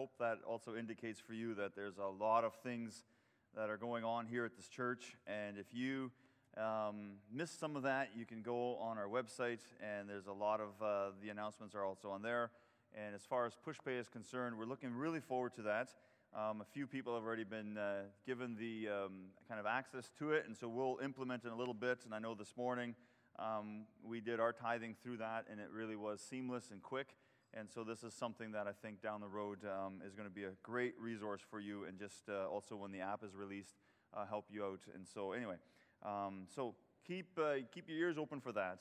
hope that also indicates for you that there's a lot of things that are going on here at this church. And if you um, missed some of that, you can go on our website, and there's a lot of uh, the announcements are also on there. And as far as PushPay is concerned, we're looking really forward to that. Um, a few people have already been uh, given the um, kind of access to it, and so we'll implement in a little bit. And I know this morning um, we did our tithing through that, and it really was seamless and quick. And so this is something that I think down the road um, is going to be a great resource for you, and just uh, also when the app is released, uh, help you out. And so anyway, um, so keep uh, keep your ears open for that.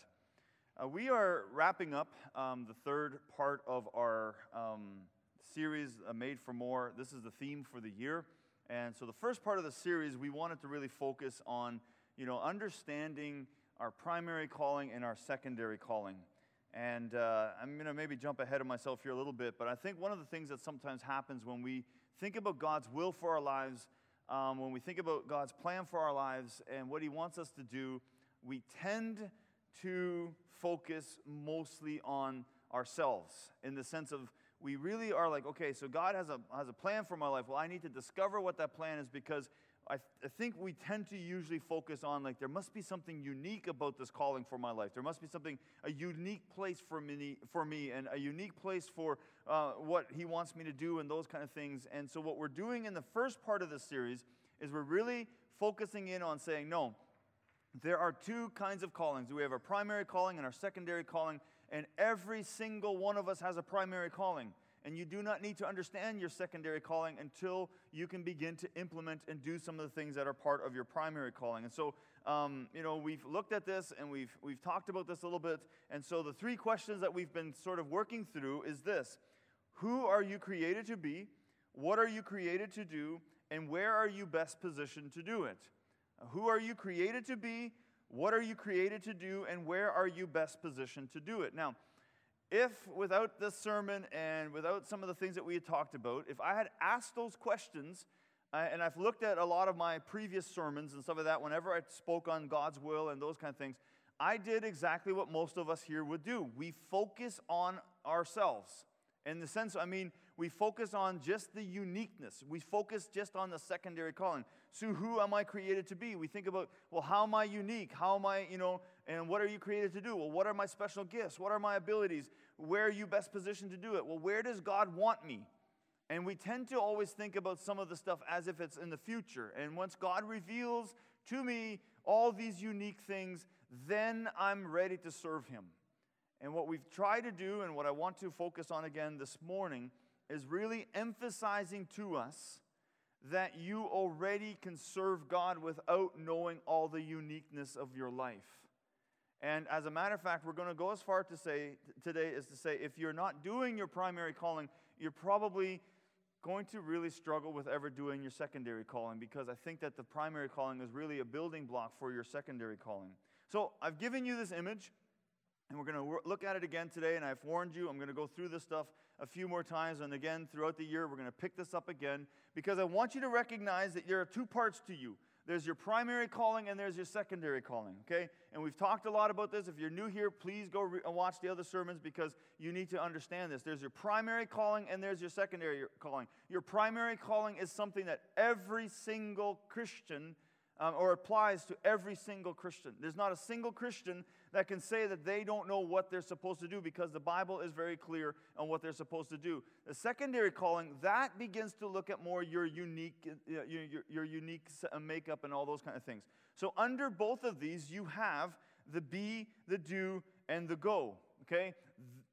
Uh, we are wrapping up um, the third part of our um, series, uh, Made for More. This is the theme for the year. And so the first part of the series, we wanted to really focus on, you know, understanding our primary calling and our secondary calling. And uh, I'm going to maybe jump ahead of myself here a little bit, but I think one of the things that sometimes happens when we think about God's will for our lives, um, when we think about God's plan for our lives and what He wants us to do, we tend to focus mostly on ourselves in the sense of we really are like, okay, so God has a, has a plan for my life. Well, I need to discover what that plan is because I, th- I, think we tend to usually focus on like there must be something unique about this calling for my life. There must be something a unique place for me, for me, and a unique place for uh, what He wants me to do, and those kind of things. And so, what we're doing in the first part of this series is we're really focusing in on saying, no, there are two kinds of callings. We have our primary calling and our secondary calling, and every single one of us has a primary calling. And you do not need to understand your secondary calling until you can begin to implement and do some of the things that are part of your primary calling. And so, um, you know, we've looked at this and we've, we've talked about this a little bit. And so, the three questions that we've been sort of working through is this Who are you created to be? What are you created to do? And where are you best positioned to do it? Who are you created to be? What are you created to do? And where are you best positioned to do it? Now, if without this sermon and without some of the things that we had talked about, if I had asked those questions, uh, and I've looked at a lot of my previous sermons and stuff like that, whenever I spoke on God's will and those kind of things, I did exactly what most of us here would do. We focus on ourselves. In the sense, I mean, we focus on just the uniqueness. We focus just on the secondary calling. So, who am I created to be? We think about, well, how am I unique? How am I, you know, and what are you created to do? Well, what are my special gifts? What are my abilities? Where are you best positioned to do it? Well, where does God want me? And we tend to always think about some of the stuff as if it's in the future. And once God reveals to me all these unique things, then I'm ready to serve Him. And what we've tried to do, and what I want to focus on again this morning, is really emphasizing to us that you already can serve God without knowing all the uniqueness of your life. And as a matter of fact, we're going to go as far to say today is to say if you're not doing your primary calling, you're probably going to really struggle with ever doing your secondary calling because I think that the primary calling is really a building block for your secondary calling. So I've given you this image, and we're going to look at it again today. And I've warned you, I'm going to go through this stuff a few more times. And again, throughout the year, we're going to pick this up again because I want you to recognize that there are two parts to you there's your primary calling and there's your secondary calling, okay? And we've talked a lot about this. If you're new here, please go re- and watch the other sermons because you need to understand this. There's your primary calling and there's your secondary calling. Your primary calling is something that every single Christian um, or applies to every single Christian. There's not a single Christian that can say that they don't know what they're supposed to do because the Bible is very clear on what they're supposed to do. The secondary calling, that begins to look at more your unique, uh, your, your, your unique uh, makeup and all those kind of things. So under both of these, you have the be, the do, and the go. Okay?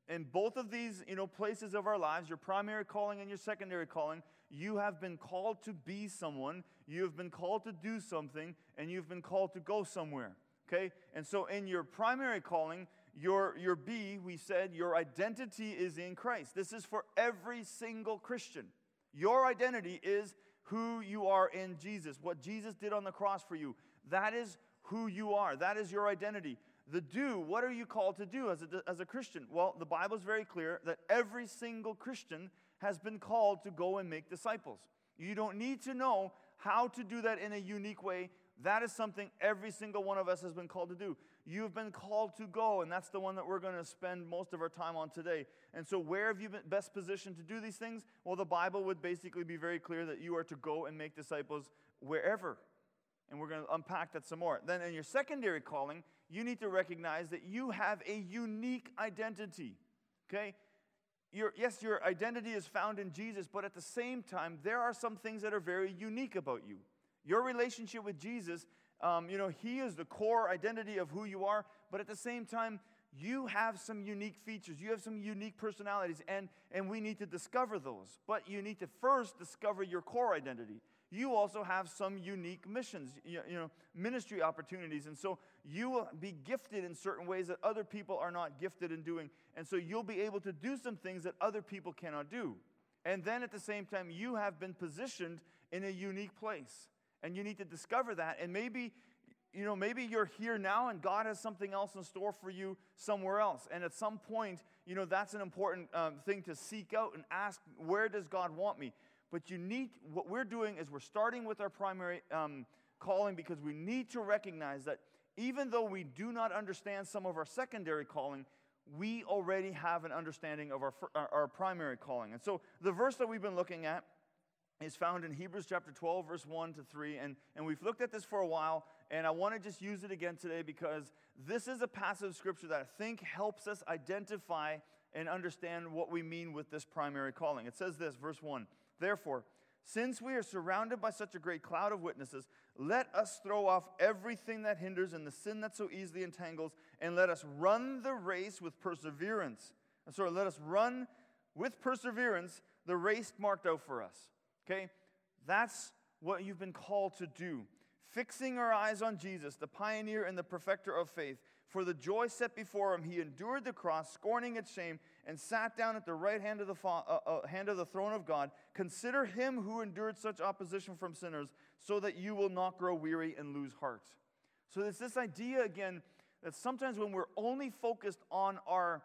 In both of these, you know, places of our lives, your primary calling and your secondary calling, you have been called to be someone, you have been called to do something, and you've been called to go somewhere. Okay? And so in your primary calling, your, your be, we said your identity is in Christ. This is for every single Christian. Your identity is who you are in Jesus, what Jesus did on the cross for you. That is who you are. That is your identity. The do, what are you called to do as a, as a Christian? Well, the Bible is very clear that every single Christian has been called to go and make disciples. You don't need to know how to do that in a unique way That is something every single one of us has been called to do. You've been called to go, and that's the one that we're going to spend most of our time on today. And so, where have you been best positioned to do these things? Well, the Bible would basically be very clear that you are to go and make disciples wherever. And we're going to unpack that some more. Then, in your secondary calling, you need to recognize that you have a unique identity. Okay? Your, yes, your identity is found in Jesus, but at the same time, there are some things that are very unique about you. Your relationship with Jesus um, you know, He is the core identity of who you are, but at the same time, you have some unique features. You have some unique personalities, and, and we need to discover those. But you need to first discover your core identity. You also have some unique missions, you, know, ministry opportunities. And so you will be gifted in certain ways that other people are not gifted in doing. And so you'll be able to do some things that other people cannot do. And then at the same time, you have been positioned in a unique place and you need to discover that. And maybe, you know, maybe you're here now and God has something else in store for you somewhere else. And at some point, you know, that's an important um, thing to seek out and ask, where does God want me? But you need, what we're doing is we're starting with our primary um, calling because we need to recognize that even though we do not understand some of our secondary calling, we already have an understanding of our, our primary calling. And so the verse that we've been looking at is found in Hebrews chapter 12, verse 1 to 3. And, and we've looked at this for a while, and I want to just use it again today because this is a passage of scripture that I think helps us identify and understand what we mean with this primary calling. It says this, verse 1 Therefore, since we are surrounded by such a great cloud of witnesses, let us throw off everything that hinders and the sin that so easily entangles, and let us run the race with perseverance. Uh, sorry, let us run with perseverance the race marked out for us. Okay? That's what you've been called to do. Fixing our eyes on Jesus, the pioneer and the perfecter of faith. For the joy set before him, he endured the cross, scorning its shame, and sat down at the right hand of the, fa- uh, uh, hand of the throne of God. Consider him who endured such opposition from sinners, so that you will not grow weary and lose heart. So there's this idea again that sometimes when we're only focused on our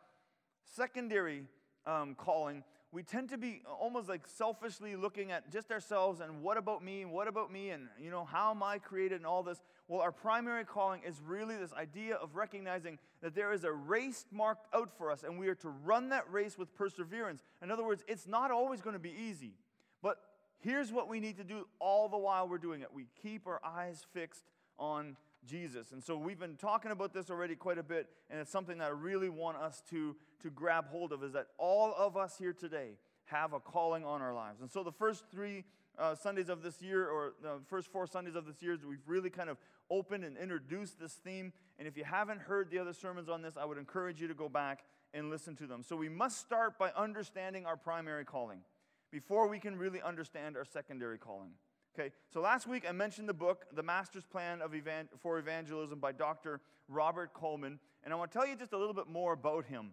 secondary um, calling, we tend to be almost like selfishly looking at just ourselves and what about me and what about me and you know how am i created and all this. Well our primary calling is really this idea of recognizing that there is a race marked out for us and we are to run that race with perseverance. In other words it's not always going to be easy but here's what we need to do all the while we're doing it. We keep our eyes fixed on Jesus. And so we've been talking about this already quite a bit, and it's something that I really want us to, to grab hold of is that all of us here today have a calling on our lives. And so the first three uh, Sundays of this year, or the first four Sundays of this year, we've really kind of opened and introduced this theme. And if you haven't heard the other sermons on this, I would encourage you to go back and listen to them. So we must start by understanding our primary calling before we can really understand our secondary calling. Okay, so last week I mentioned the book, The Master's Plan of Evan- for Evangelism by Dr. Robert Coleman, and I want to tell you just a little bit more about him.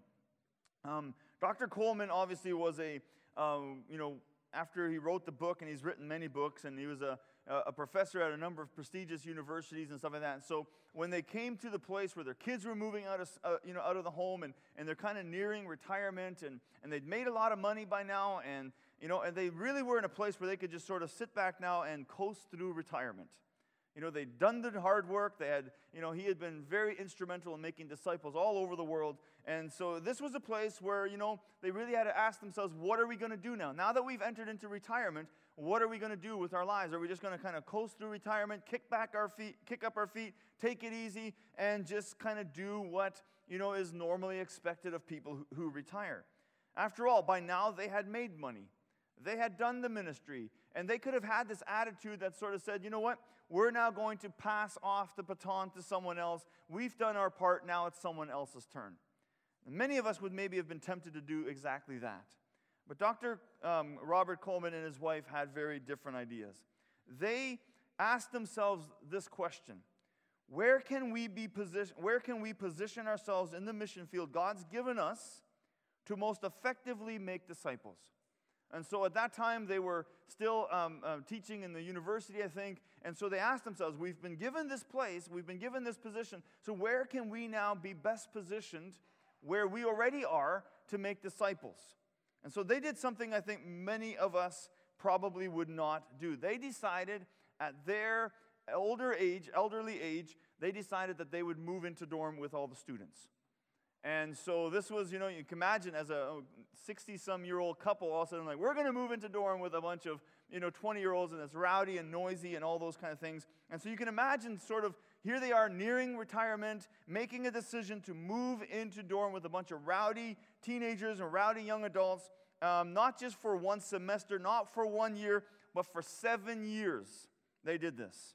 Um, Dr. Coleman obviously was a, um, you know, after he wrote the book, and he's written many books, and he was a, a professor at a number of prestigious universities and stuff like that. And so when they came to the place where their kids were moving out of, uh, you know, out of the home, and, and they're kind of nearing retirement, and, and they'd made a lot of money by now, and you know, and they really were in a place where they could just sort of sit back now and coast through retirement. You know, they'd done the hard work. They had, you know, he had been very instrumental in making disciples all over the world. And so this was a place where, you know, they really had to ask themselves, what are we going to do now? Now that we've entered into retirement, what are we going to do with our lives? Are we just going to kind of coast through retirement, kick back our feet, kick up our feet, take it easy, and just kind of do what, you know, is normally expected of people who, who retire? After all, by now they had made money. They had done the ministry, and they could have had this attitude that sort of said, you know what, we're now going to pass off the baton to someone else. We've done our part, now it's someone else's turn. And many of us would maybe have been tempted to do exactly that. But Dr. Um, Robert Coleman and his wife had very different ideas. They asked themselves this question where can we be position, where can we position ourselves in the mission field God's given us to most effectively make disciples? And so at that time, they were still um, uh, teaching in the university, I think. And so they asked themselves, We've been given this place, we've been given this position. So where can we now be best positioned where we already are to make disciples? And so they did something I think many of us probably would not do. They decided at their older age, elderly age, they decided that they would move into dorm with all the students. And so this was, you know, you can imagine as a 60 some year old couple, all of a sudden, like, we're going to move into dorm with a bunch of, you know, 20 year olds, and it's rowdy and noisy and all those kind of things. And so you can imagine sort of here they are nearing retirement, making a decision to move into dorm with a bunch of rowdy teenagers and rowdy young adults, um, not just for one semester, not for one year, but for seven years. They did this.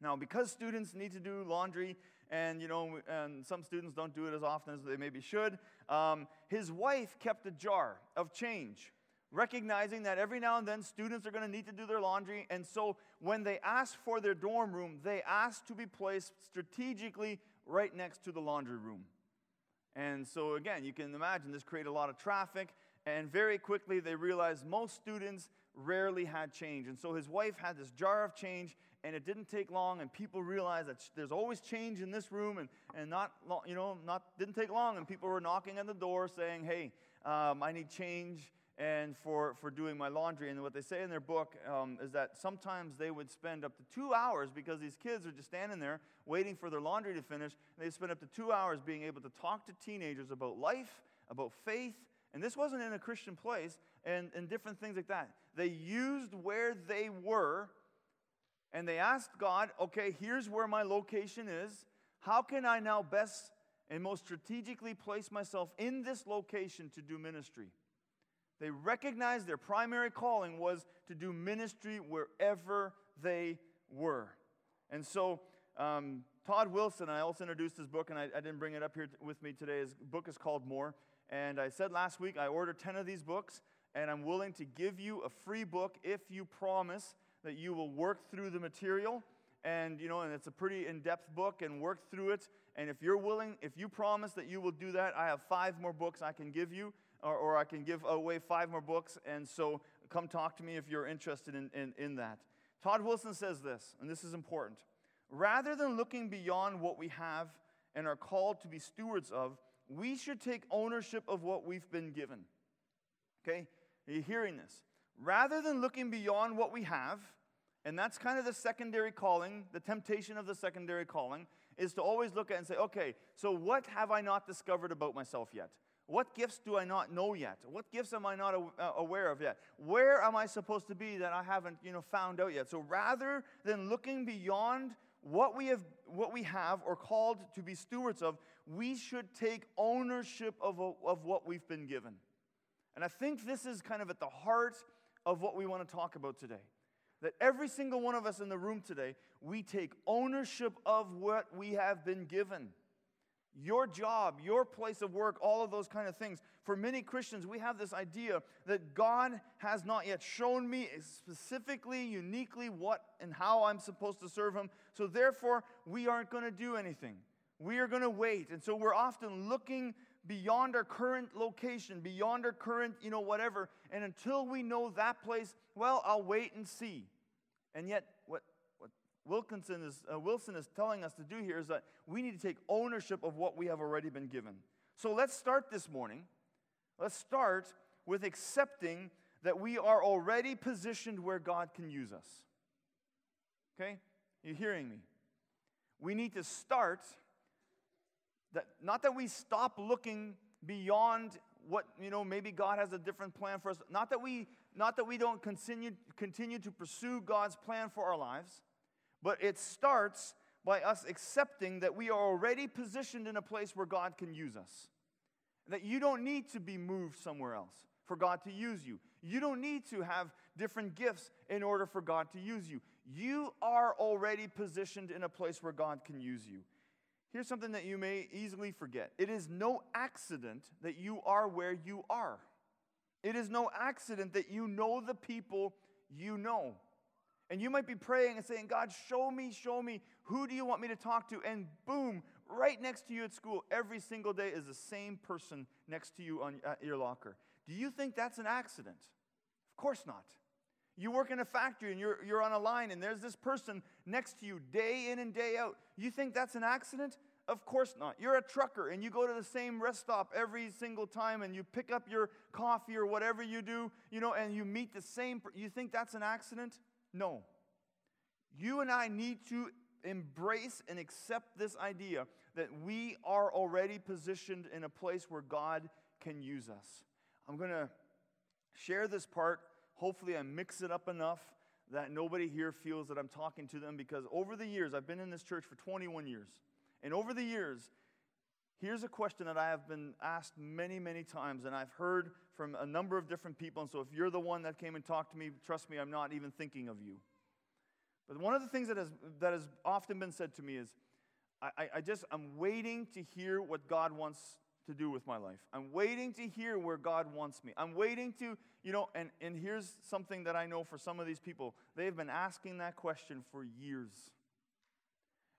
Now, because students need to do laundry, and you know, and some students don't do it as often as they maybe should, um, his wife kept a jar of change recognizing that every now and then students are going to need to do their laundry. And so when they asked for their dorm room, they asked to be placed strategically right next to the laundry room. And so, again, you can imagine this created a lot of traffic. And very quickly, they realized most students rarely had change. And so his wife had this jar of change, and it didn't take long. And people realized that there's always change in this room, and, and not, you know, not, didn't take long. And people were knocking on the door saying, Hey, um, I need change and for, for doing my laundry. And what they say in their book um, is that sometimes they would spend up to two hours because these kids are just standing there waiting for their laundry to finish. And They spend up to two hours being able to talk to teenagers about life, about faith. And this wasn't in a Christian place and, and different things like that. They used where they were and they asked God, okay, here's where my location is. How can I now best and most strategically place myself in this location to do ministry? They recognized their primary calling was to do ministry wherever they were. And so, um, Todd Wilson, I also introduced his book, and I, I didn't bring it up here t- with me today. His book is called More. And I said last week I ordered 10 of these books, and I'm willing to give you a free book if you promise that you will work through the material. And, you know, and it's a pretty in depth book and work through it. And if you're willing, if you promise that you will do that, I have five more books I can give you or, or I can give away five more books. And so come talk to me if you're interested in, in, in that. Todd Wilson says this, and this is important. Rather than looking beyond what we have and are called to be stewards of, we should take ownership of what we've been given. Okay? Are you hearing this? Rather than looking beyond what we have, and that's kind of the secondary calling, the temptation of the secondary calling, is to always look at and say, okay, so what have I not discovered about myself yet? What gifts do I not know yet? What gifts am I not uh, aware of yet? Where am I supposed to be that I haven't, you know, found out yet? So rather than looking beyond what we have, what we have or called to be stewards of, we should take ownership of, of what we've been given. And I think this is kind of at the heart of what we want to talk about today. That every single one of us in the room today, we take ownership of what we have been given your job, your place of work, all of those kind of things. For many Christians, we have this idea that God has not yet shown me specifically, uniquely what and how I'm supposed to serve Him. So therefore, we aren't going to do anything. We are going to wait. And so we're often looking beyond our current location, beyond our current, you know, whatever. And until we know that place, well, I'll wait and see. And yet, Wilkinson is, uh, Wilson is telling us to do here is that we need to take ownership of what we have already been given. So let's start this morning. Let's start with accepting that we are already positioned where God can use us. Okay? You hearing me? We need to start that not that we stop looking beyond what you know maybe God has a different plan for us not that we not that we don't continue continue to pursue God's plan for our lives but it starts by us accepting that we are already positioned in a place where God can use us. That you don't need to be moved somewhere else for God to use you. You don't need to have different gifts in order for God to use you. You are already positioned in a place where God can use you. Here's something that you may easily forget it is no accident that you are where you are. It is no accident that you know the people you know. And you might be praying and saying, God, show me, show me, who do you want me to talk to? And boom, right next to you at school, every single day is the same person next to you on your locker. Do you think that's an accident? Of course not. You work in a factory and you're, you're on a line and there's this person next to you day in and day out. You think that's an accident? Of course not. You're a trucker and you go to the same rest stop every single time and you pick up your coffee or whatever you do, you know, and you meet the same. you think that's an accident? No. You and I need to embrace and accept this idea that we are already positioned in a place where God can use us. I'm going to share this part. Hopefully, I mix it up enough that nobody here feels that I'm talking to them because over the years, I've been in this church for 21 years. And over the years, here's a question that I have been asked many, many times, and I've heard from a number of different people. And so if you're the one that came and talked to me, trust me, I'm not even thinking of you. But one of the things that has, that has often been said to me is, I, I just, I'm waiting to hear what God wants to do with my life. I'm waiting to hear where God wants me. I'm waiting to, you know, and, and here's something that I know for some of these people. They've been asking that question for years.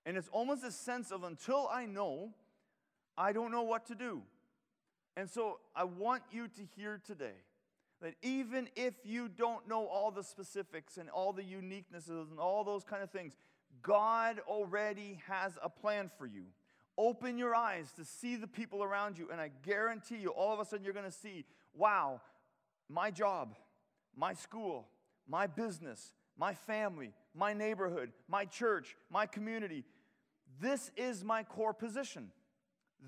And it's almost a sense of until I know, I don't know what to do. And so I want you to hear today that even if you don't know all the specifics and all the uniquenesses and all those kind of things, God already has a plan for you. Open your eyes to see the people around you, and I guarantee you, all of a sudden, you're going to see wow, my job, my school, my business, my family, my neighborhood, my church, my community. This is my core position.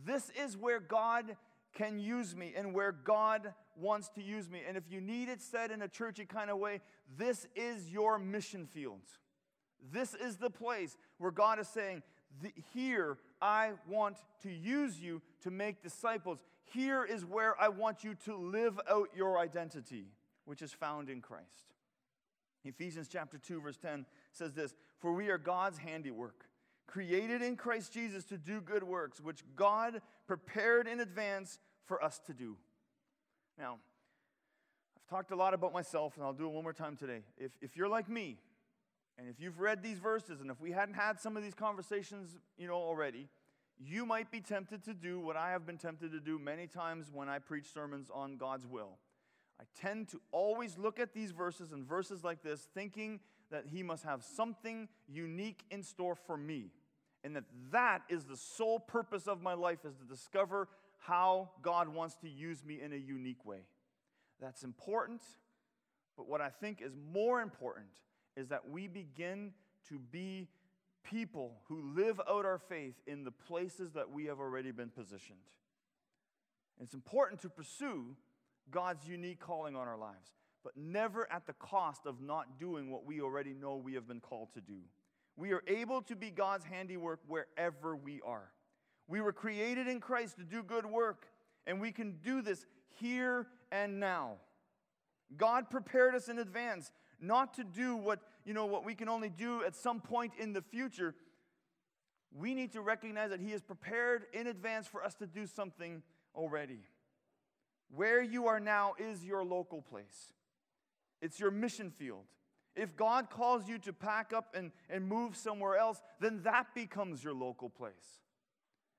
This is where God can use me and where God wants to use me. And if you need it said in a churchy kind of way, this is your mission field. This is the place where God is saying, Here I want to use you to make disciples. Here is where I want you to live out your identity, which is found in Christ. Ephesians chapter 2 verse 10 says this, "For we are God's handiwork, created in Christ Jesus to do good works, which God prepared in advance for us to do." Now, I've talked a lot about myself, and I'll do it one more time today. If, if you're like me, and if you've read these verses, and if we hadn't had some of these conversations, you know, already, you might be tempted to do what I have been tempted to do many times when I preach sermons on God's will. I tend to always look at these verses and verses like this, thinking that He must have something unique in store for me, and that that is the sole purpose of my life is to discover how God wants to use me in a unique way. That's important, but what I think is more important is that we begin to be people who live out our faith in the places that we have already been positioned. It's important to pursue God's unique calling on our lives, but never at the cost of not doing what we already know we have been called to do. We are able to be God's handiwork wherever we are. We were created in Christ to do good work, and we can do this here and now. God prepared us in advance not to do what, you know, what we can only do at some point in the future. We need to recognize that He is prepared in advance for us to do something already. Where you are now is your local place, it's your mission field. If God calls you to pack up and, and move somewhere else, then that becomes your local place.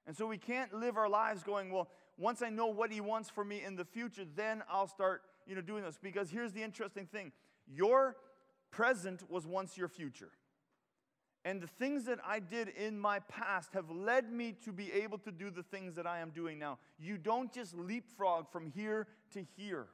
And so we can't live our lives going, well, once I know what He wants for me in the future, then I'll start you know, doing this. Because here's the interesting thing your present was once your future. And the things that I did in my past have led me to be able to do the things that I am doing now. You don't just leapfrog from here to here.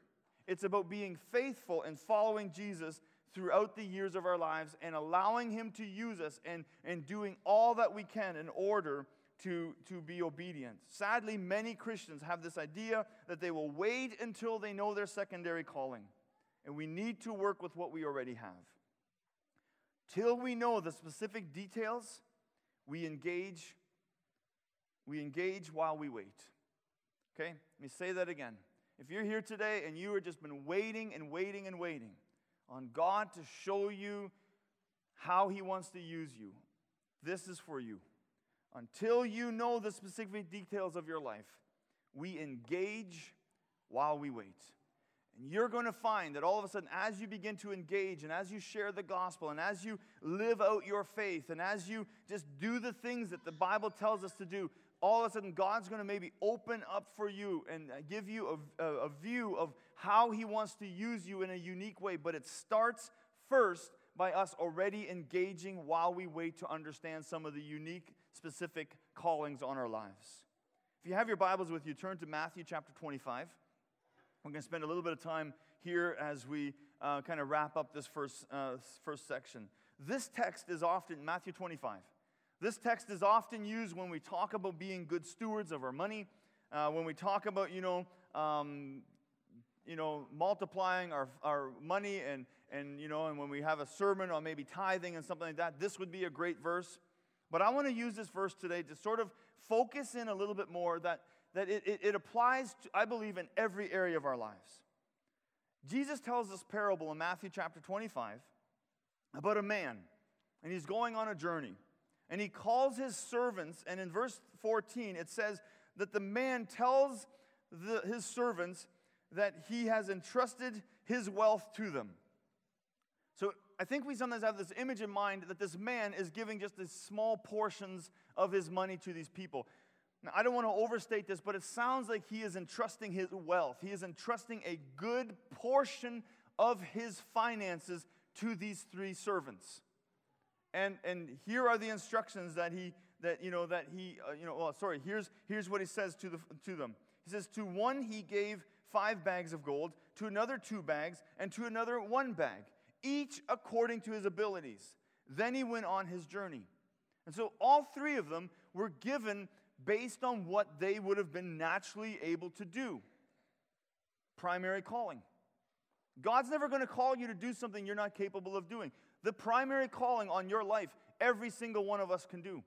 It's about being faithful and following Jesus throughout the years of our lives and allowing Him to use us and, and doing all that we can in order to, to be obedient. Sadly, many Christians have this idea that they will wait until they know their secondary calling and we need to work with what we already have. Till we know the specific details, we engage we engage while we wait. Okay? Let me say that again. If you're here today and you have just been waiting and waiting and waiting on God to show you how He wants to use you, this is for you. Until you know the specific details of your life, we engage while we wait. And you're going to find that all of a sudden, as you begin to engage and as you share the gospel and as you live out your faith and as you just do the things that the Bible tells us to do, all of a sudden God's going to maybe open up for you and give you a, a, a view of how He wants to use you in a unique way. But it starts first by us already engaging while we wait to understand some of the unique, specific callings on our lives. If you have your Bibles with you, turn to Matthew chapter 25. We're going to spend a little bit of time here as we uh, kind of wrap up this first, uh, first section. This text is often, Matthew 25, this text is often used when we talk about being good stewards of our money, uh, when we talk about, you know, um, you know, multiplying our, our money and, and, you know, and when we have a sermon on maybe tithing and something like that, this would be a great verse. But I want to use this verse today to sort of focus in a little bit more that, that it, it, it applies, to, I believe, in every area of our lives. Jesus tells this parable in Matthew chapter 25 about a man, and he's going on a journey. And he calls his servants, and in verse 14 it says that the man tells the, his servants that he has entrusted his wealth to them. So I think we sometimes have this image in mind that this man is giving just these small portions of his money to these people. Now, I don't want to overstate this, but it sounds like he is entrusting his wealth. He is entrusting a good portion of his finances to these three servants. And, and here are the instructions that he, that, you know, that he, uh, you know, well, sorry, here's, here's what he says to, the, to them. He says, To one he gave five bags of gold, to another two bags, and to another one bag, each according to his abilities. Then he went on his journey. And so all three of them were given based on what they would have been naturally able to do. Primary calling. God's never going to call you to do something you're not capable of doing. The primary calling on your life, every single one of us can do.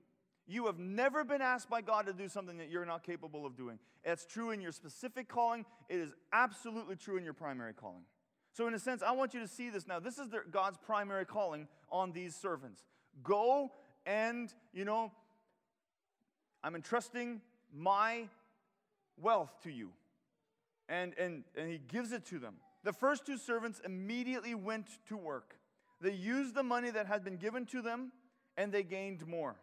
You have never been asked by God to do something that you're not capable of doing. It's true in your specific calling, it is absolutely true in your primary calling. So, in a sense, I want you to see this now. This is God's primary calling on these servants. Go and, you know, I'm entrusting my wealth to you. And, and, and he gives it to them. The first two servants immediately went to work. They used the money that had been given to them and they gained more.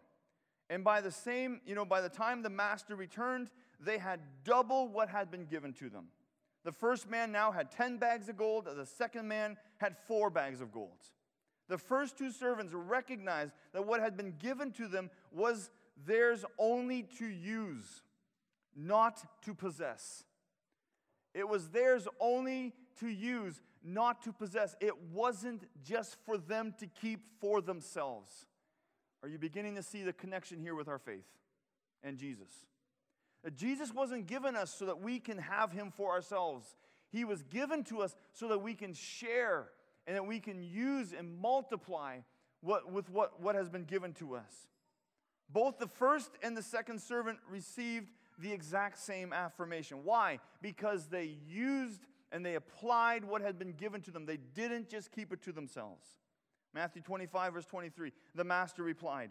And by the same, you know, by the time the master returned, they had double what had been given to them. The first man now had 10 bags of gold, the second man had four bags of gold. The first two servants recognized that what had been given to them was theirs only to use, not to possess. It was theirs only to use, not to possess. It wasn't just for them to keep for themselves. Are you beginning to see the connection here with our faith and Jesus? Jesus wasn't given us so that we can have him for ourselves. He was given to us so that we can share and that we can use and multiply what, with what, what has been given to us. Both the first and the second servant received the exact same affirmation. Why? Because they used and they applied what had been given to them. They didn't just keep it to themselves. Matthew 25, verse 23. The master replied,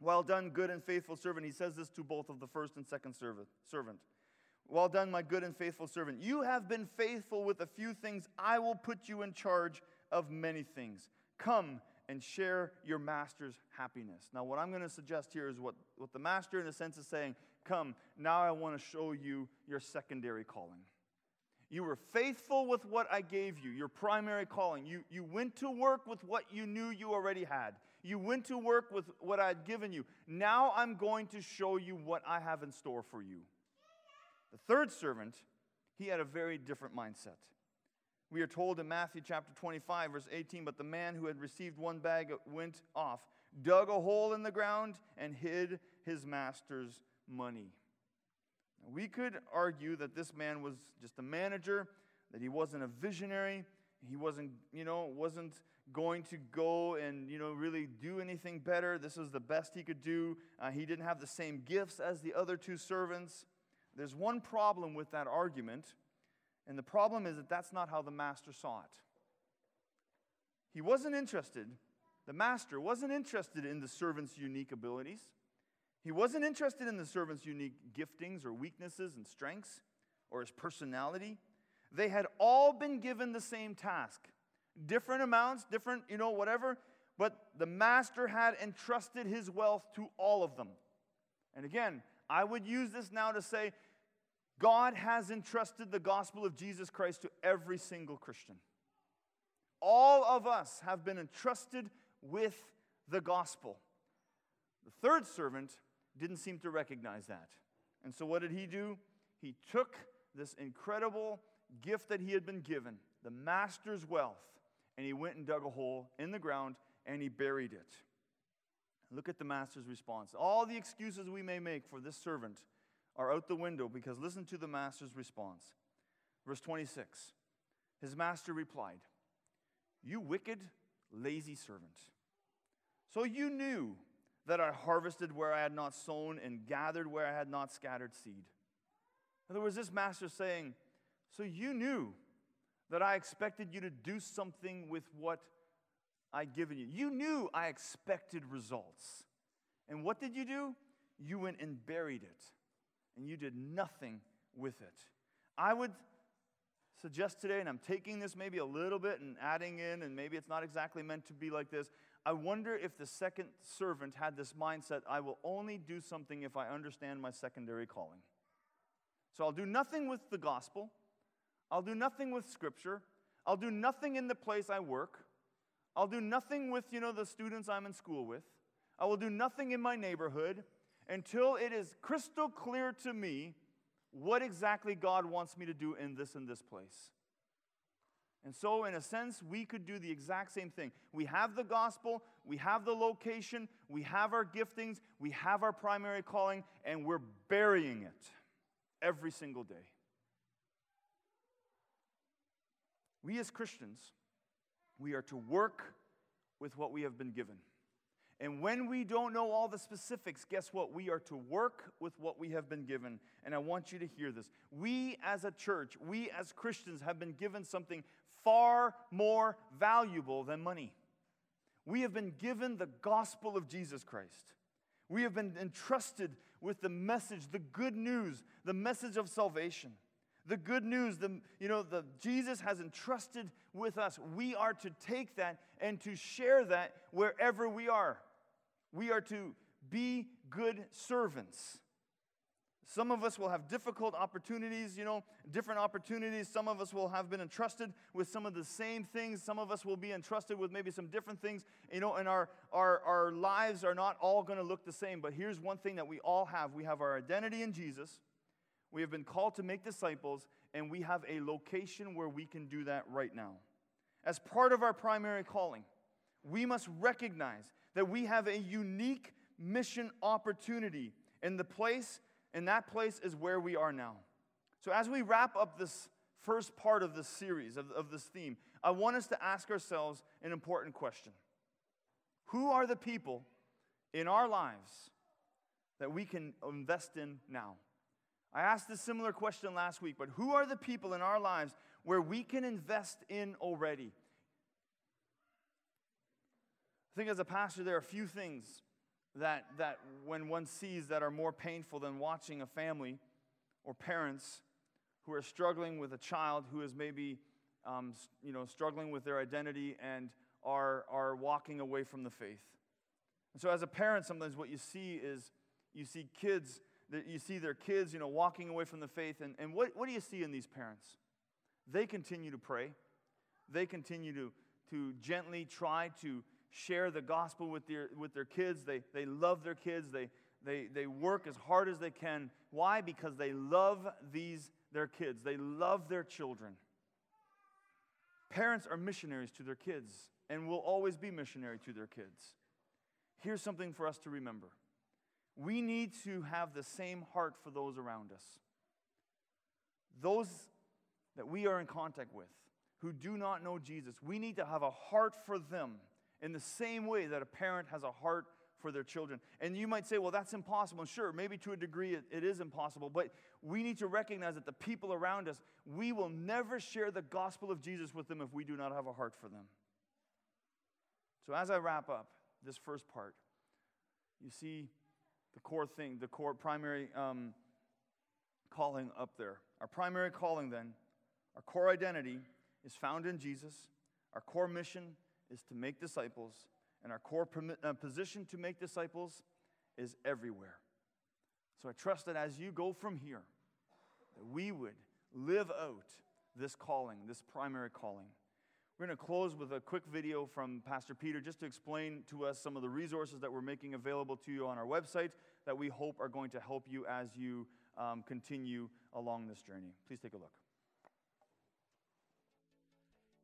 Well done, good and faithful servant. He says this to both of the first and second servant. Well done, my good and faithful servant. You have been faithful with a few things. I will put you in charge of many things. Come and share your master's happiness. Now, what I'm going to suggest here is what, what the master, in a sense, is saying Come, now I want to show you your secondary calling. You were faithful with what I gave you, your primary calling. You, you went to work with what you knew you already had. You went to work with what I had given you. Now I'm going to show you what I have in store for you. The third servant, he had a very different mindset. We are told in Matthew chapter 25, verse 18, but the man who had received one bag went off, dug a hole in the ground, and hid his master's money. We could argue that this man was just a manager, that he wasn't a visionary, he wasn't, you know, wasn't going to go and, you know, really do anything better. This was the best he could do. Uh, he didn't have the same gifts as the other two servants. There's one problem with that argument, and the problem is that that's not how the master saw it. He wasn't interested, the master wasn't interested in the servant's unique abilities. He wasn't interested in the servant's unique giftings or weaknesses and strengths or his personality. They had all been given the same task. Different amounts, different, you know, whatever, but the master had entrusted his wealth to all of them. And again, I would use this now to say God has entrusted the gospel of Jesus Christ to every single Christian. All of us have been entrusted with the gospel. The third servant didn't seem to recognize that. And so, what did he do? He took this incredible gift that he had been given, the master's wealth, and he went and dug a hole in the ground and he buried it. Look at the master's response. All the excuses we may make for this servant are out the window because listen to the master's response. Verse 26 His master replied, You wicked, lazy servant. So you knew that I harvested where I had not sown and gathered where I had not scattered seed. In other words, this master saying, So you knew that I expected you to do something with what I'd given you. You knew I expected results. And what did you do? You went and buried it, and you did nothing with it. I would suggest today, and I'm taking this maybe a little bit and adding in, and maybe it's not exactly meant to be like this. I wonder if the second servant had this mindset I will only do something if I understand my secondary calling. So I'll do nothing with the gospel, I'll do nothing with scripture, I'll do nothing in the place I work, I'll do nothing with, you know, the students I'm in school with. I will do nothing in my neighborhood until it is crystal clear to me what exactly God wants me to do in this and this place. And so, in a sense, we could do the exact same thing. We have the gospel, we have the location, we have our giftings, we have our primary calling, and we're burying it every single day. We as Christians, we are to work with what we have been given. And when we don't know all the specifics, guess what? We are to work with what we have been given. And I want you to hear this. We as a church, we as Christians have been given something far more valuable than money. We have been given the gospel of Jesus Christ. We have been entrusted with the message, the good news, the message of salvation. The good news, the, you know, the Jesus has entrusted with us. We are to take that and to share that wherever we are. We are to be good servants. Some of us will have difficult opportunities, you know, different opportunities. Some of us will have been entrusted with some of the same things. Some of us will be entrusted with maybe some different things, you know, and our, our, our lives are not all going to look the same. But here's one thing that we all have we have our identity in Jesus. We have been called to make disciples, and we have a location where we can do that right now. As part of our primary calling, we must recognize that we have a unique mission opportunity in the place, and that place is where we are now. So, as we wrap up this first part of this series, of, of this theme, I want us to ask ourselves an important question Who are the people in our lives that we can invest in now? I asked a similar question last week, but who are the people in our lives where we can invest in already? I think as a pastor, there are a few things that, that when one sees that are more painful than watching a family or parents who are struggling with a child who is maybe um, you know, struggling with their identity and are, are walking away from the faith. And so as a parent, sometimes what you see is you see kids that you see their kids, you know, walking away from the faith. And, and what, what do you see in these parents? They continue to pray. They continue to, to gently try to share the gospel with their, with their kids. They, they love their kids. They, they, they work as hard as they can. Why? Because they love these, their kids. They love their children. Parents are missionaries to their kids and will always be missionary to their kids. Here's something for us to remember we need to have the same heart for those around us. Those that we are in contact with who do not know Jesus, we need to have a heart for them in the same way that a parent has a heart for their children. And you might say, well, that's impossible. And sure, maybe to a degree it, it is impossible, but we need to recognize that the people around us, we will never share the gospel of Jesus with them if we do not have a heart for them. So as I wrap up this first part, you see the core thing, the core primary um, calling up there. Our primary calling, then, our core identity is found in Jesus. Our core mission is to make disciples, and our core uh, position to make disciples is everywhere. So I trust that as you go from here, that we would live out this calling, this primary calling. We're going to close with a quick video from Pastor Peter just to explain to us some of the resources that we're making available to you on our website that we hope are going to help you as you um, continue along this journey. Please take a look.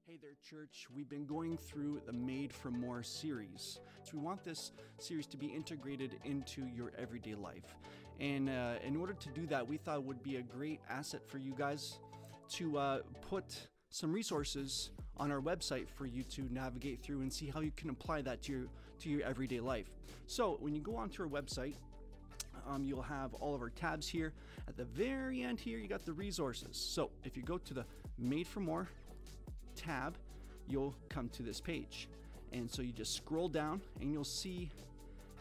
Hey there, church. We've been going through the Made for More series. So, we want this series to be integrated into your everyday life. And uh, in order to do that, we thought it would be a great asset for you guys to uh, put some resources on our website for you to navigate through and see how you can apply that to your, to your everyday life. So, when you go onto our website, um, you'll have all of our tabs here. At the very end here, you got the resources. So if you go to the Made for More tab, you'll come to this page. And so you just scroll down and you'll see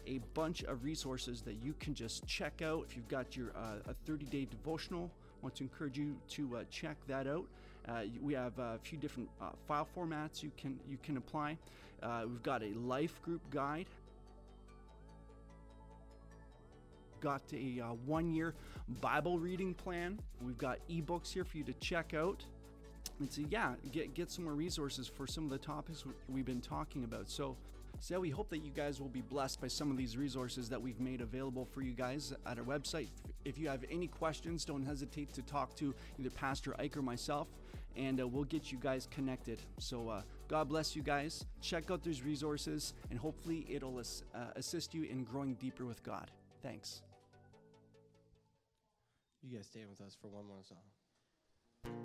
a bunch of resources that you can just check out. If you've got your uh, a 30 day devotional, I want to encourage you to uh, check that out. Uh, we have a few different uh, file formats you can you can apply. Uh, we've got a life group guide got a uh, one year Bible reading plan. We've got ebooks here for you to check out. And so, yeah, get, get some more resources for some of the topics we've been talking about. So, so we hope that you guys will be blessed by some of these resources that we've made available for you guys at our website. If you have any questions, don't hesitate to talk to either Pastor Ike or myself, and uh, we'll get you guys connected. So, uh, God bless you guys. Check out these resources, and hopefully, it'll uh, assist you in growing deeper with God. Thanks. You guys stay with us for one more song.